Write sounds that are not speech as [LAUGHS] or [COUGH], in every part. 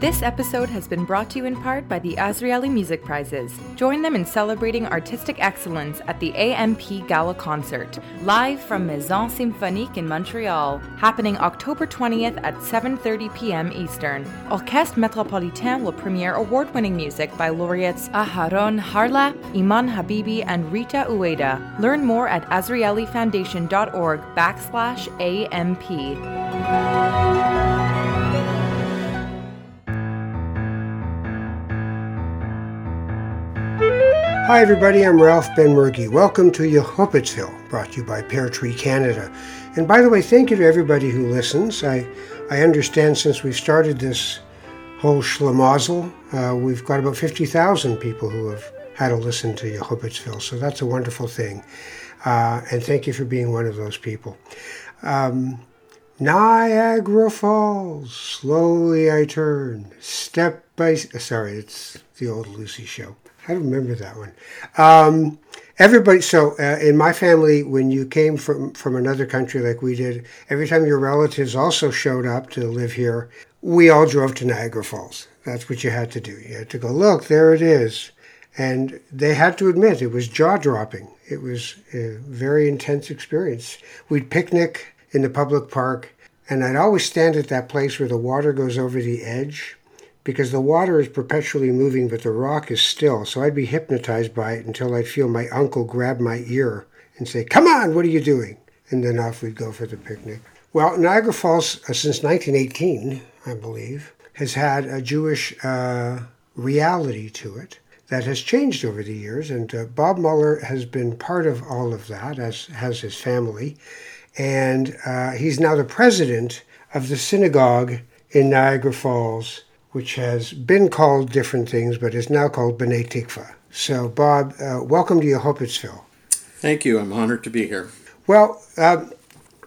This episode has been brought to you in part by the Azrieli Music Prizes. Join them in celebrating artistic excellence at the AMP Gala Concert, live from Maison Symphonique in Montreal, happening October 20th at 7:30 p.m. Eastern. Orchestre Metropolitain will premiere award-winning music by laureates Aharon Harlap, Iman Habibi, and Rita Ueda. Learn more at azrielifoundation.org backslash AMP. Hi, everybody. I'm Ralph Benmergui. Welcome to Yehupetzville, brought to you by Pear Tree Canada. And by the way, thank you to everybody who listens. I, I understand since we started this whole schlemazel, uh, we've got about 50,000 people who have had a listen to Yehupetzville. So that's a wonderful thing. Uh, and thank you for being one of those people. Um, Niagara Falls. Slowly I turn, step by. Sorry, it's the old Lucy show. I remember that one. Um, everybody. So uh, in my family, when you came from from another country like we did, every time your relatives also showed up to live here, we all drove to Niagara Falls. That's what you had to do. You had to go look. There it is. And they had to admit it was jaw dropping. It was a very intense experience. We'd picnic in the public park, and I'd always stand at that place where the water goes over the edge because the water is perpetually moving, but the rock is still. So I'd be hypnotized by it until I'd feel my uncle grab my ear and say, Come on, what are you doing? And then off we'd go for the picnic. Well, Niagara Falls, uh, since 1918, I believe, has had a Jewish uh, reality to it that has changed over the years. And uh, Bob Muller has been part of all of that, as has his family. And uh, he's now the president of the synagogue in Niagara Falls which has been called different things, but is now called B'nai Tikva. So, Bob, uh, welcome to Yehupetzville. Thank you. I'm honored to be here. Well, uh,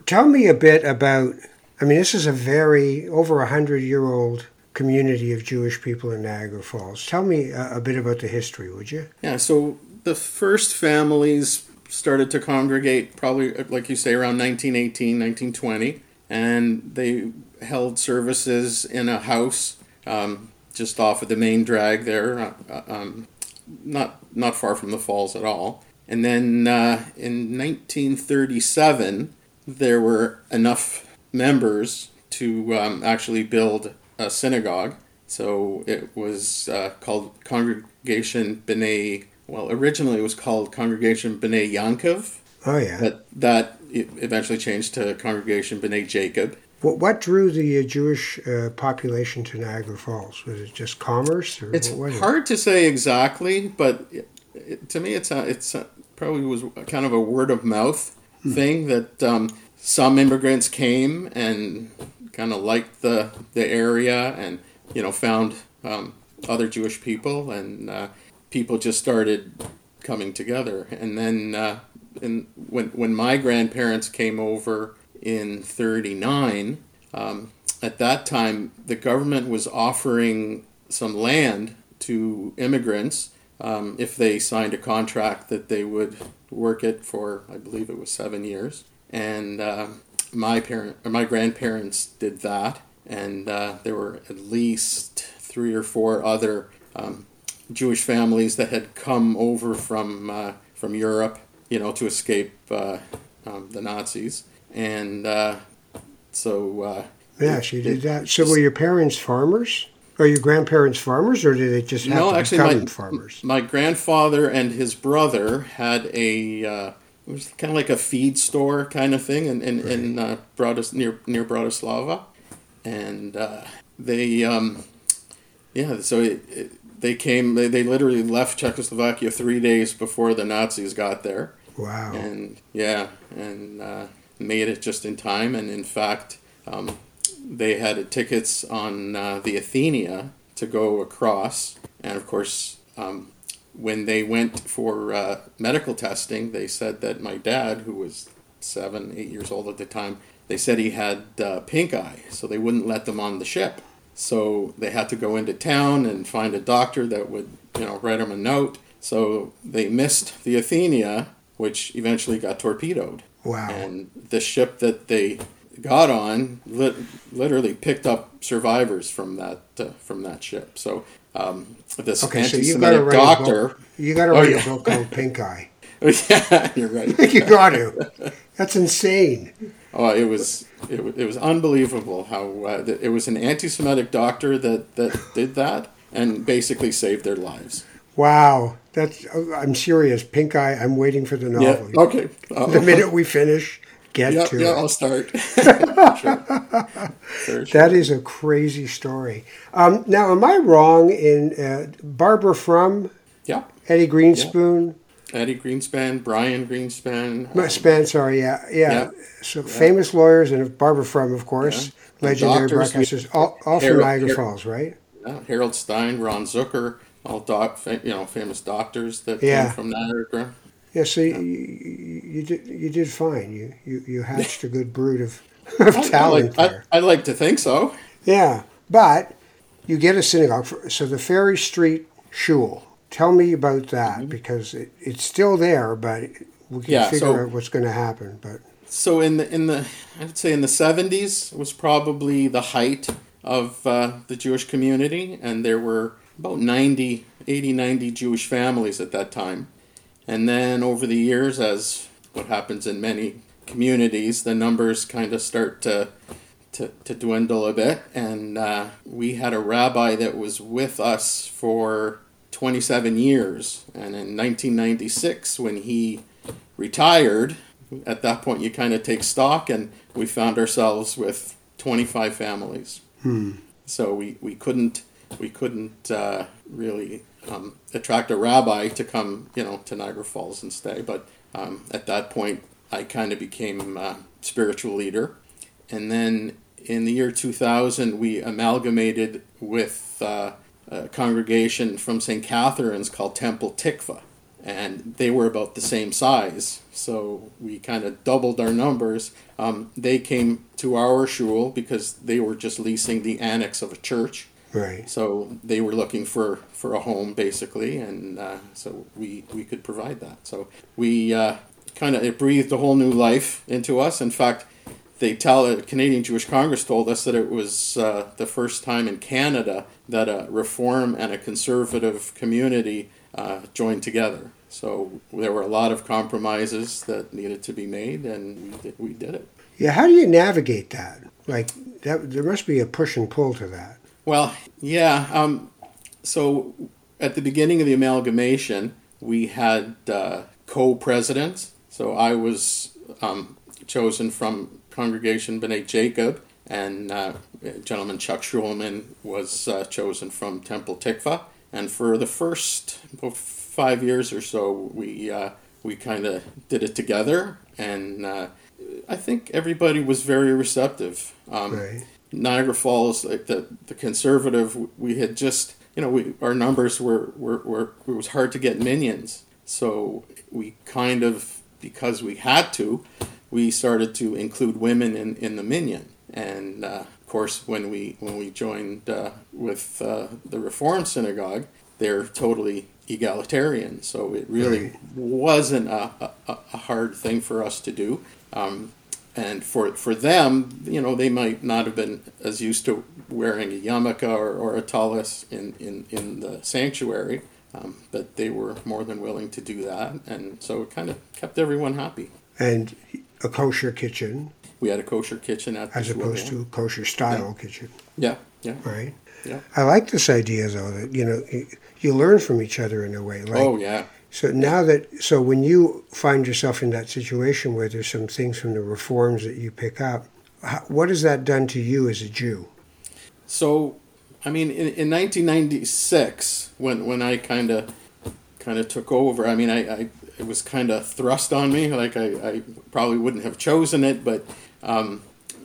tell me a bit about. I mean, this is a very over a hundred year old community of Jewish people in Niagara Falls. Tell me a, a bit about the history, would you? Yeah. So the first families started to congregate probably, like you say, around 1918, 1920, and they held services in a house um, just off of the main drag there, uh, uh, um, not not far from the falls at all. And then uh, in 1937, there were enough members to um, actually build a synagogue. So it was uh, called Congregation B'nai. Well, originally it was called Congregation B'nai Yankov. Oh yeah. But that eventually changed to Congregation B'nai Jacob. What, what drew the uh, Jewish uh, population to Niagara Falls? Was it just commerce? it's hard it? to say exactly, but it, it, to me, it's a, it's a, probably was kind of a word of mouth hmm. thing that um, some immigrants came and kind of liked the the area and you know found um, other Jewish people and uh, people just started coming together. And then uh, in, when when my grandparents came over in 39, um, at that time, the government was offering some land to immigrants um, if they signed a contract that they would work it for, I believe it was seven years. And uh, my parent or my grandparents did that, and uh, there were at least three or four other um, Jewish families that had come over from uh, from Europe, you know, to escape uh, um, the Nazis and uh, so. Uh, yeah, she did that. So were your parents farmers? Are your grandparents farmers, or did they just have no, actually, my, farmers? My grandfather and his brother had a uh, it was kind of like a feed store kind of thing in in, right. in uh, Brodis, near near Bratislava, and uh, they um, yeah so it, it, they came they, they literally left Czechoslovakia three days before the Nazis got there. Wow. And yeah, and uh, made it just in time, and in fact, um, they had tickets on uh, the Athenia to go across, and of course, um, when they went for uh, medical testing, they said that my dad, who was seven, eight years old at the time, they said he had uh, pink eye, so they wouldn't let them on the ship. So they had to go into town and find a doctor that would, you know, write them a note. So they missed the Athenia, which eventually got torpedoed. Wow. And the ship that they got on lit, literally picked up survivors from that uh, from that ship. So um, this Okay, so you anti-Semitic write doctor. You got to Oh, yeah. a book called Pink Eye. [LAUGHS] yeah, [LAUGHS] you're right. [LAUGHS] you got to. That's insane. Oh, it was it, it was unbelievable how uh, it was an anti-Semitic doctor that that did that and basically saved their lives. Wow, that's. oh, I'm serious. Pink Eye. I'm waiting for the novel. Yeah. Okay. Uh, The minute we finish, get yeah, to yeah, it. I'll start. sure. [LAUGHS] Sure, sure. That is a crazy story. Um, now, am I wrong in uh, Barbara Frum, Yeah. Eddie Greenspoon, Eddie Greenspan, Brian Greenspan. Um, Span? Sorry, yeah, yeah. Yeah. So famous lawyers and Barbara Frum, of course, Yeah. Legendary doctors, broadcasters, all, all from Niagara Falls, right? yeah, Harold Stein, Ron Zucker, all doc, you know, famous doctors that Yeah. came from Niagara. Yeah. So you, you, you did you did fine. You you, you [LAUGHS] hatched a good brood of, of I, I talent like, I, there. I like to think so. Yeah, but you get a synagogue. For, so the Ferry Street Shul. Tell me about that because it, it's still there, but we can Mm-hmm. Yeah, figure so- out what's going to happen. But So in the in the I would say in the seventies was probably the height of uh, the Jewish community, and there were about 90, 80, 90 Jewish families at that time. And then over the years, as what happens in many communities, the numbers kind of start to to, to dwindle a bit. And uh, we had a rabbi that was with us for 27 years. And in 1996, when he retired, at that point you kind of take stock, and we found ourselves with 25 families. So we, we couldn't we couldn't uh, really um, attract a rabbi to come you know to Niagara Falls and stay. But um, at that point, I kind of became uh, spiritual leader, and then in the year 2000, we amalgamated with uh, a congregation from St. Catharines called Temple Tikva. And they were about the same size, so we kind of doubled our numbers. Um, they came to our shul because they were just leasing the annex of a church, right, so they were looking for, for a home basically, and uh, so we, we could provide that. So we uh, kind of it breathed a whole new life into us. In fact, they tell the Canadian Jewish Congress told us that it was uh, the first time in Canada that a reform and a conservative community uh, joined together. So there were a lot of compromises that needed to be made, and we did, we did it. yeah. How do you navigate that? Like that, there must be a push and pull to that. Well, yeah. Um, so at the beginning of the amalgamation, we had uh, co-presidents. So I was um, chosen from Congregation B'nai Jacob, and uh, gentleman Chuck Schulman was uh, chosen from Temple Tikva. And for the first five years or so, we uh, we kind of did it together, and uh, I think everybody was very receptive. Um, Right. Niagara Falls, like the the conservative, we had just you know we our numbers were were, were it was hard to get minyans, so we kind of because we had to, we started to include women in, in the minyan, and uh, of course when we when we joined uh, with uh, the Reform Synagogue, they're totally egalitarian, so it really wasn't a, a, a hard thing for us to do. Um, and for for them, you know, they might not have been as used to wearing a yarmulke or, or a tallis in, in, in the sanctuary, um, but they were more than willing to do that, and so it kind of kept everyone happy. And a kosher kitchen We had a kosher kitchen at as opposed to a kosher style kitchen, yeah, yeah, right? yeah. I like this idea though that you know you learn from each other in a way. Like, oh yeah, So now that so when you find yourself in that situation where there's some things from the reforms that you pick up, how, what has that done to you as a Jew? So, I mean, in, in 1996, when when I kind of kind of took over, I mean, I, I it was kind of thrust on me. Like I, I probably wouldn't have chosen it, but um,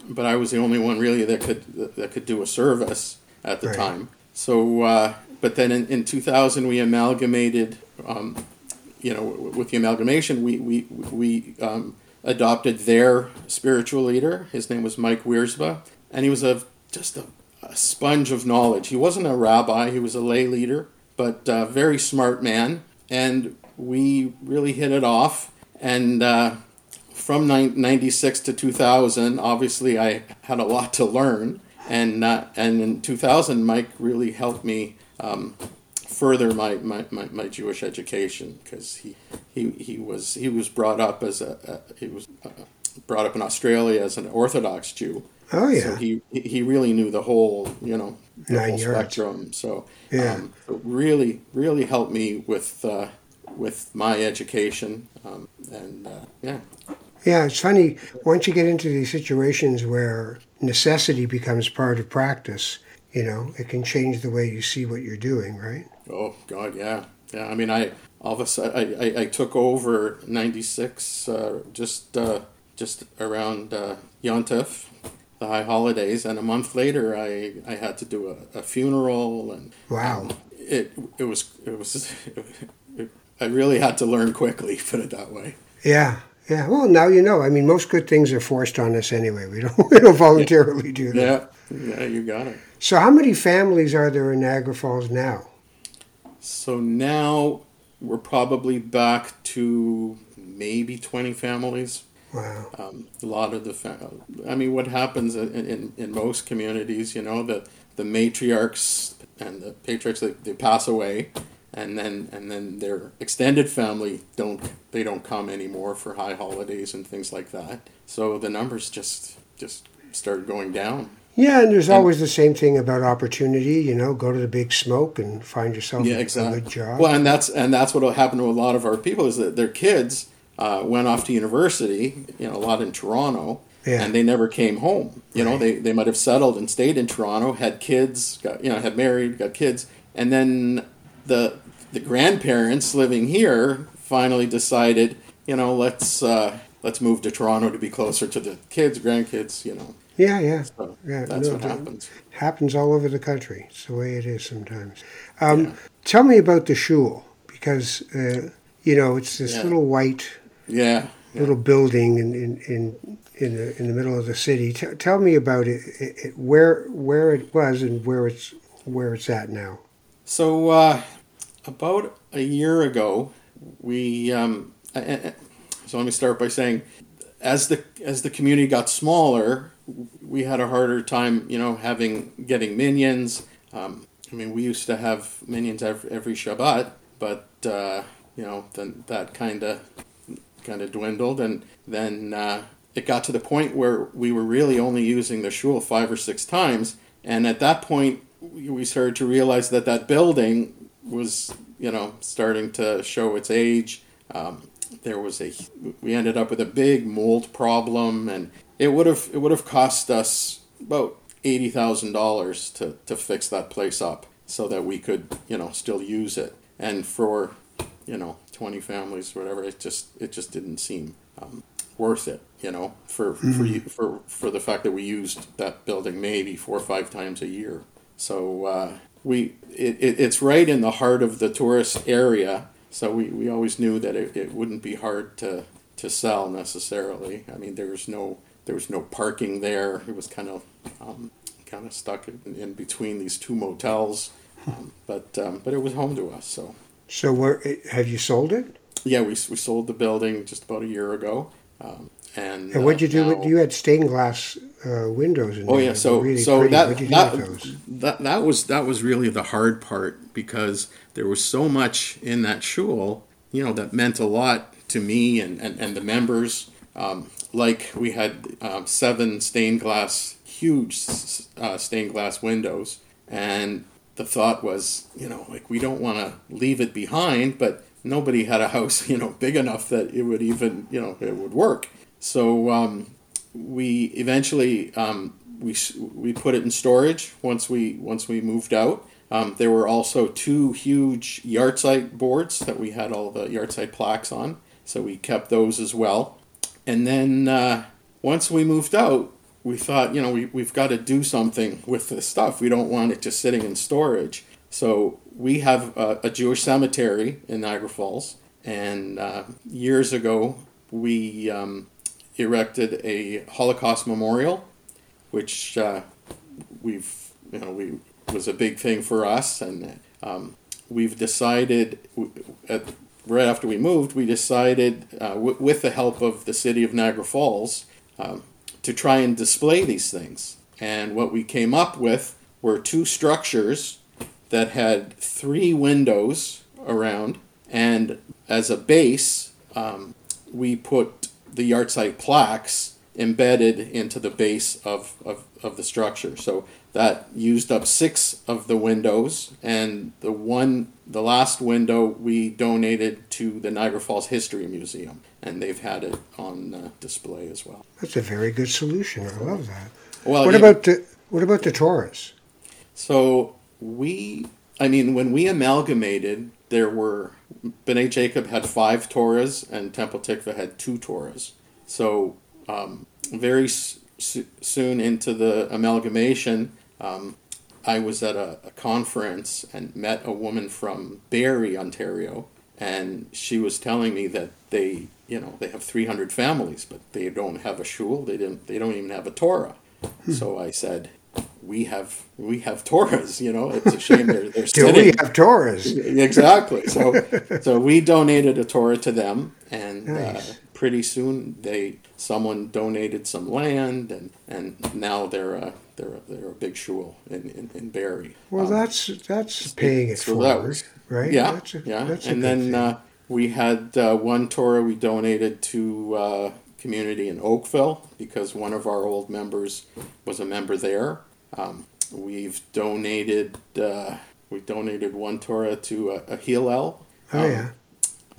but I was the only one really that could that could do a service at the Right. time. So, uh, but then in, in 2000, we amalgamated. Um, you know, with the amalgamation, we we we um, adopted their spiritual leader. His name was Mike Wiersba, and he was a just a, a sponge of knowledge. He wasn't a rabbi; he was a lay leader, but a very smart man. And we really hit it off. And uh, from 96 to 2000, obviously I had a lot to learn, and uh, and in 2000, Mike really helped me um, further my, my, my, my, Jewish education because he, he he was he was brought up as a, a he was uh, brought up in Australia as an Orthodox Jew. Oh yeah. So he he really knew the whole you know the Nine whole yards. spectrum. So Yeah. um, it really really helped me with uh, with my education um, and uh, yeah Yeah, it's funny. Once you get into these situations where necessity becomes part of practice, you know, it can change the way you see what you're doing, right? Oh God, yeah, yeah. I mean, I all of a sudden I, I, I took over '96 uh, just uh, just around uh, Yontif, the high holidays, and a month later I, I had to do a, a funeral and Wow. it it was it was [LAUGHS] it, I really had to learn quickly. [LAUGHS] Put it that way. Yeah, yeah. Well, now you know. I mean, most good things are forced on us anyway. We don't [LAUGHS] we don't voluntarily do that. Yeah, yeah, you got it. So, how many families are there in Niagara Falls now? So now we're probably back to maybe 20 families. Wow. Um, a lot of the, fa- I mean, what happens in, in, in most communities, you know, the, the matriarchs and the patriarchs, they, they pass away and then, and then their extended family don't, they don't come anymore for high holidays and things like that. So the numbers just, just started going down. Yeah, and there's always the same thing about opportunity. You know, go to the big smoke and find yourself Yeah, a, exactly. a good job. Well, and that's and that's what will happen to a lot of our people is that their kids uh, went off to university. You know, a lot in Toronto, Yeah. and they never came home. You know, they they might have settled and stayed in Toronto, had kids, got you know, had married, got kids, and then the the grandparents living here finally decided, you know, let's uh, let's move to Toronto to be closer to the kids, grandkids. You know, yeah, yeah. so Yeah, that's no, what happens. Happens all over the country. It's the way it is sometimes. Um, Tell me about the shul because uh, you know it's this Yeah. little white Yeah. little building in in in in the, in the middle of the city. T- tell me about it, it, it, where where it was and where it's where it's at now. So uh, about a year ago, we um, uh, uh, so let me start by saying, as the as the community got smaller, we had a harder time, you know, having getting minyans. Um, I mean, we used to have minyans every, every Shabbat, but uh, you know, then that kind of kind of dwindled, and then uh, it got to the point where we were really only using the shul five or six times, and at that point, we started to realize that that building was, you know, starting to show its age. Um, there was a we ended up with a big mold problem, and it would have it would have cost us about eighty thousand dollars to to fix that place up so that we could you know still use it. And for you know twenty families, whatever, it just it just didn't seem um, worth it. You know, for for you for for the fact that we used that building maybe four or five times a year. So uh, we it, it, it's right in the heart of the tourist area. So we, we always knew that it, it wouldn't be hard to, to sell necessarily. I mean, there was no there was no parking there. It was kind of um, kind of stuck in, in between these two motels, um, but um, but it was home to us. So So where have you sold it? yeah, we, we sold the building just about a year ago. Um, and And what'd you uh, do? now- you had stained glass uh, windows in Oh yeah, so really so pretty. that that, those? that that was that was really the hard part because there was so much in that shul, you know, that meant a lot to me and and, and the members. Um, like we had um, seven stained glass, huge uh, stained glass windows, and the thought was, you know, like we don't want to leave it behind, but nobody had a house, [LAUGHS] you know, big enough that it would even, you know, it would work. So um, we eventually um, we we put it in storage once we once we moved out. Um, there were also two huge yahrzeit boards that we had all the yahrzeit plaques on, so we kept those as well. And then uh, once we moved out, we thought, you know, we, we've got to do something with this stuff. We don't want it just sitting in storage. So we have a, a Jewish cemetery in Niagara Falls, and uh, years ago we um, erected a Holocaust memorial, which uh, we've you know we was a big thing for us, and um, we've decided at right after we moved, we decided, uh, w- with the help of the city of Niagara Falls, um, to try and display these things. And what we came up with were two structures that had three windows around, and as a base, um, we put the yahrzeit plaques embedded into the base of, of, of the structure. So that used up six of the windows, and the one, the last window, we donated to the Niagara Falls History Museum, and they've had it on uh, display as well. That's a very good solution. I love that. Well, what yeah, about the what about the Torahs? So we, I mean, when we amalgamated, there were B'nai Jacob had five Torahs and Temple Tikva had two Torahs. So um, very s- soon into the amalgamation, um, I was at a, a conference and met a woman from Barrie, Ontario, and she was telling me that they, you know, they have 300 families, but they don't have a shul. They didn't. They don't even have a Torah. So I said, we have we have Torahs. You know, it's a shame they're they're [LAUGHS] Do sitting. we have Torahs? [LAUGHS] exactly. So [LAUGHS] so we donated a Torah to them, and uh, pretty soon they someone donated some land, and and now they're a they're a, they're a big shul in in, in Barrie. Well, Um, that's that's paying it so forward, was- right? yeah, that's a, yeah. That's and then uh, we had uh, one Torah we donated to uh, community in Oakville because one of our old members was a member there. Um, we've donated uh, we donated one Torah to a, a Hillel. oh um, yeah,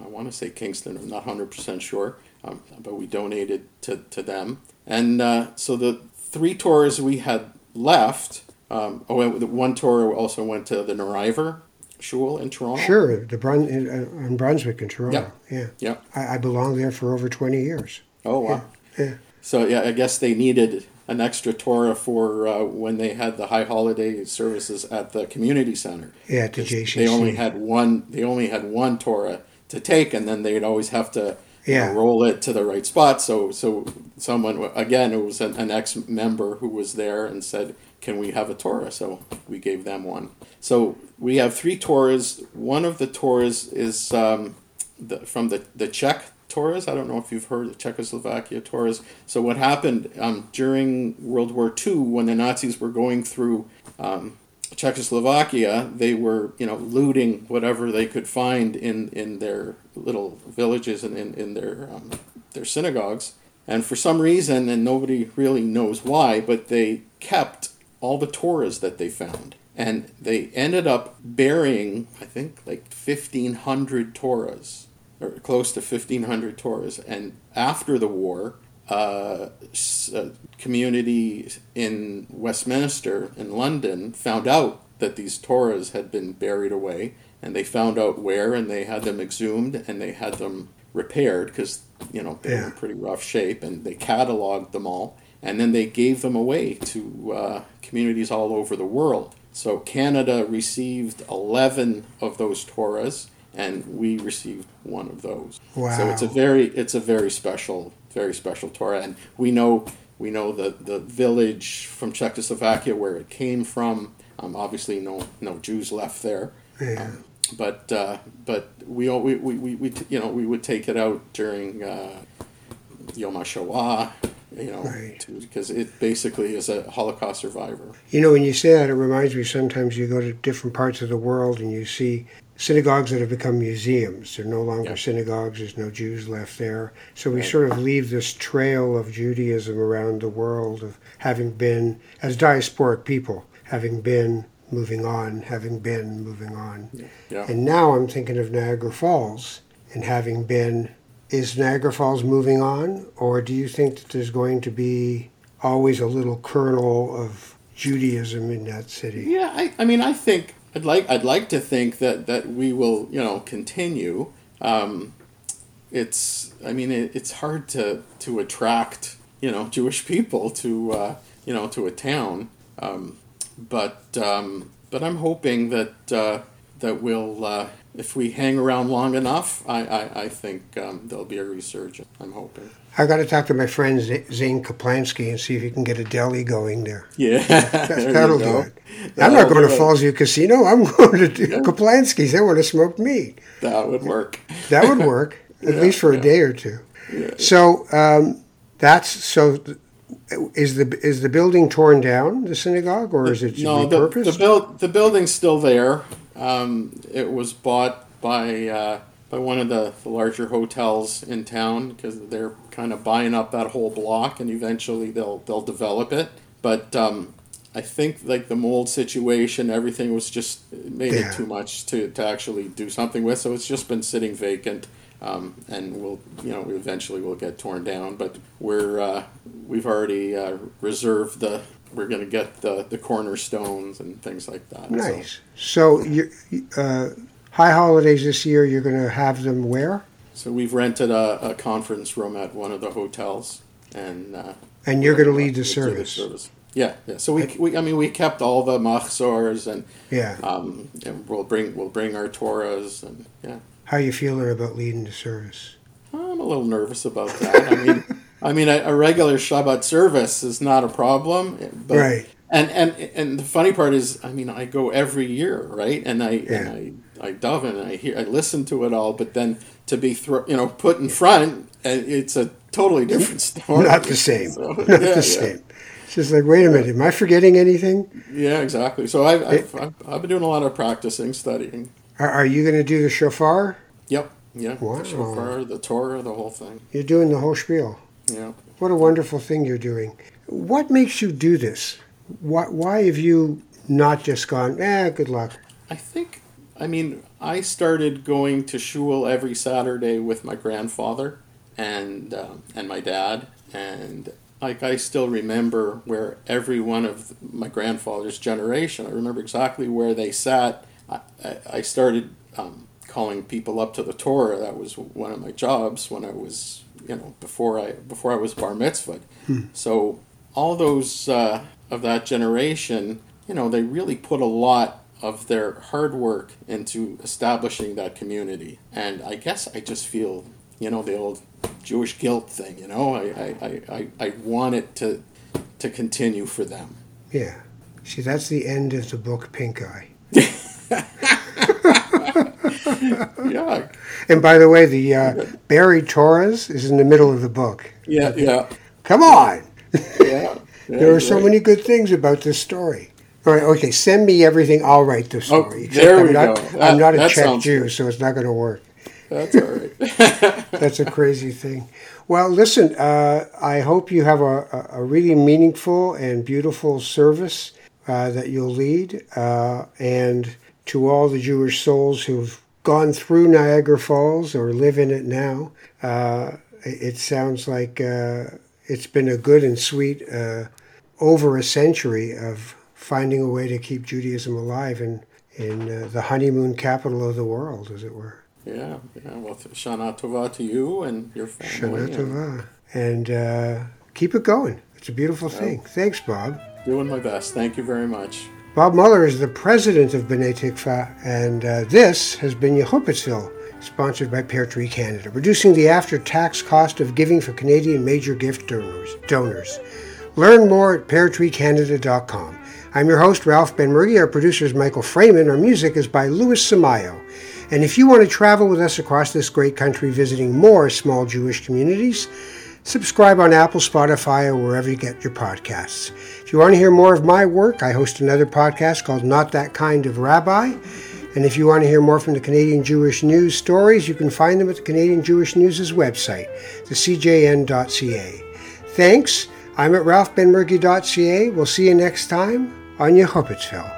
I want to say Kingston. I'm not hundred percent sure, um, but we donated to, to them. And uh, so the three tours we had left. Um, oh, and the one tour also went to the Narayever Shul in Toronto. sure. The Brun in, uh, in Brunswick in Toronto. Yeah, Yep. I, I belonged there for over twenty years. Oh wow. Yeah. So yeah, I guess they needed an extra Torah for uh, when they had the high holiday services at the community center. Yeah, at the JCC. They only had one. They only had one Torah to take, and then they'd always have to you know, roll it to the right spot. So so someone again, it was an, an ex member who was there and said, "Can we have a Torah?" So we gave them one. So we have three Torahs. One of the Torahs is um, the, from the the Czech Torahs. I don't know if you've heard of Czechoslovakia Torahs. So what happened um, during World War II when the Nazis were going through um, Czechoslovakia, they were you know looting whatever they could find in, in their little villages and in, in their um, their synagogues. And for some reason, and nobody really knows why, but they kept all the Torahs that they found. And they ended up burying, I think, like 1,500 Torahs, or close to 1,500 Torahs. And after the war, uh, a community in Westminster in London found out that these Torahs had been buried away, and they found out where, and they had them exhumed, and they had them repaired because you know they were in pretty rough shape, and they cataloged them all, and then they gave them away to uh, communities all over the world. So Canada received eleven of those Torahs, and we received one of those. Wow. So it's a very it's a very special very special Torah, and we know we know the the village from Czechoslovakia where it came from. Um, obviously, no no Jews left there. Yeah. Um, but uh, but we, all- we, we, we, we t- you know we would take it out during uh, Yom HaShoah, you know, Right. because it basically is a Holocaust survivor. You know, when you say that, it reminds me sometimes you go to different parts of the world and you see synagogues that have become museums. They're no longer Yeah. synagogues, there's no Jews left there. So we Right. sort of leave this trail of Judaism around the world of having been, as diasporic people, having been, moving on, having been, moving on. And now I'm thinking of Niagara Falls and having been. Is Niagara Falls moving on, or do you think that there's going to be always a little kernel of Judaism in that city? Yeah, I, I mean, I think I'd like I'd like to think that that we will you know continue. Um, it's I mean it, it's hard to to attract you know Jewish people to uh, you know to a town, um, but um, but I'm hoping that uh, that will, uh, if we hang around long enough, I, I, I think um, there'll be a resurgence. I'm hoping. I got to talk to my friend Zane Caplansky and see if he can get a deli going there. [LAUGHS] Yeah, that'll you do it. I'm not going to it. Fallsview Casino. I'm going to do [LAUGHS] Caplansky's. They want to smoke meat. That would work. That would work, [LAUGHS] at Yeah, least for a day or two. So um, that's so. Is the is the building torn down, the synagogue, or is it no, the, the, build, the building's still there. Um, it was bought by uh, by one of the, the larger hotels in town because they're kind of buying up that whole block, and eventually they'll they'll develop it. But um, I think like the mold situation, everything was just it made Yeah. it too much to, to actually do something with. So it's just been sitting vacant. Um, and we'll, you know, eventually will get torn down. But we're, uh, we've already uh, reserved the, we're going to get the, the cornerstones and things like that. So- nice. So you uh, high holidays this year. You're going to have them where? So, we've rented a, a conference room at one of the hotels, and uh, And you're going to lead the we'll do service. Yeah, yeah. So we, we, I mean, we kept all the machzors, and Yeah. um, and we'll bring, we'll bring our Torahs, and yeah. How you feeling about leading the service? I'm a little nervous about that. I mean, [LAUGHS] I mean, a, a regular Shabbat service is not a problem, but, Right. And and and the funny part is, I mean, I go every year, right? And I Yeah. and I I daven and I hear I listen to it all, but then to be thro- you know put in front, uh, it's a totally different [LAUGHS] story. Not the same. So, [LAUGHS] Not yeah, the yeah. same. It's just like, wait a minute, am I forgetting anything? Yeah, exactly. So I've I've, I've, I've been doing a lot of practicing, studying. Are, are you going to do the shofar? Yep. Yeah. Wow. The shofar, the Torah, the whole thing. You're doing the whole spiel. Yeah. What a wonderful thing you're doing. What makes you do this? Why, why have you not just gone, eh, good luck? I think, I mean, I started going to shul every Saturday with my grandfather and um, and my dad, and like I still remember where every one of my grandfather's generation. I remember exactly where they sat. I, I, I started um, calling people up to the Torah. That was one of my jobs when I was, you know, before I before I was bar mitzvah. So all those uh, of that generation, you know, they really put a lot of their hard work into establishing that community. And I guess I just feel, you know, the old Jewish guilt thing. You know, I I, I, I, I want it to to continue for them. Yeah. See, that's the end of the book Pink Eye. [LAUGHS] [LAUGHS] Yeah, And by the way, the uh, buried Torahs is in the middle of the book. yeah, yeah, Come on! yeah. [LAUGHS] There are so many good things about this story. All right, okay, send me everything. I'll write the story. Except there I'm we not, go. I'm not a Czech Jew, so it's not going to work. That's all right. [LAUGHS] That's a crazy thing. Well, listen, uh, I hope you have a, a- a really meaningful and beautiful service uh, that you'll lead. Uh, and to all the Jewish souls who've gone through Niagara Falls or live in it now, uh, it sounds like uh, it's been a good and sweet uh, over a century of finding a way to keep Judaism alive in, in uh, the honeymoon capital of the world, as it were. yeah, yeah. Well, Shana Tova to you and your family. Shana Tova. And uh, keep it going. It's a beautiful thing. Thanks, Bob. Doing my best. Thank you very much. Bob Muller is the president of B'nai Tikva, and uh, this has been Yehupetzville, sponsored by Pear Tree Canada, reducing the after-tax cost of giving for Canadian major gift donors. donors. Learn more at peartreecanada.com. I'm your host, Ralph Benmergui. Our producer is Michael Freeman. Our music is by Louis Samayo. And if you want to travel with us across this great country visiting more small Jewish communities, subscribe on Apple, Spotify, or wherever you get your podcasts. If you want to hear more of my work, I host another podcast called Not That Kind of Rabbi. And if you want to hear more from the Canadian Jewish News stories, you can find them at the Canadian Jewish News' website, thecjn.ca. Thanks. I'm at ralphbenmergy.ca. We'll see you next time on Yehupetzville.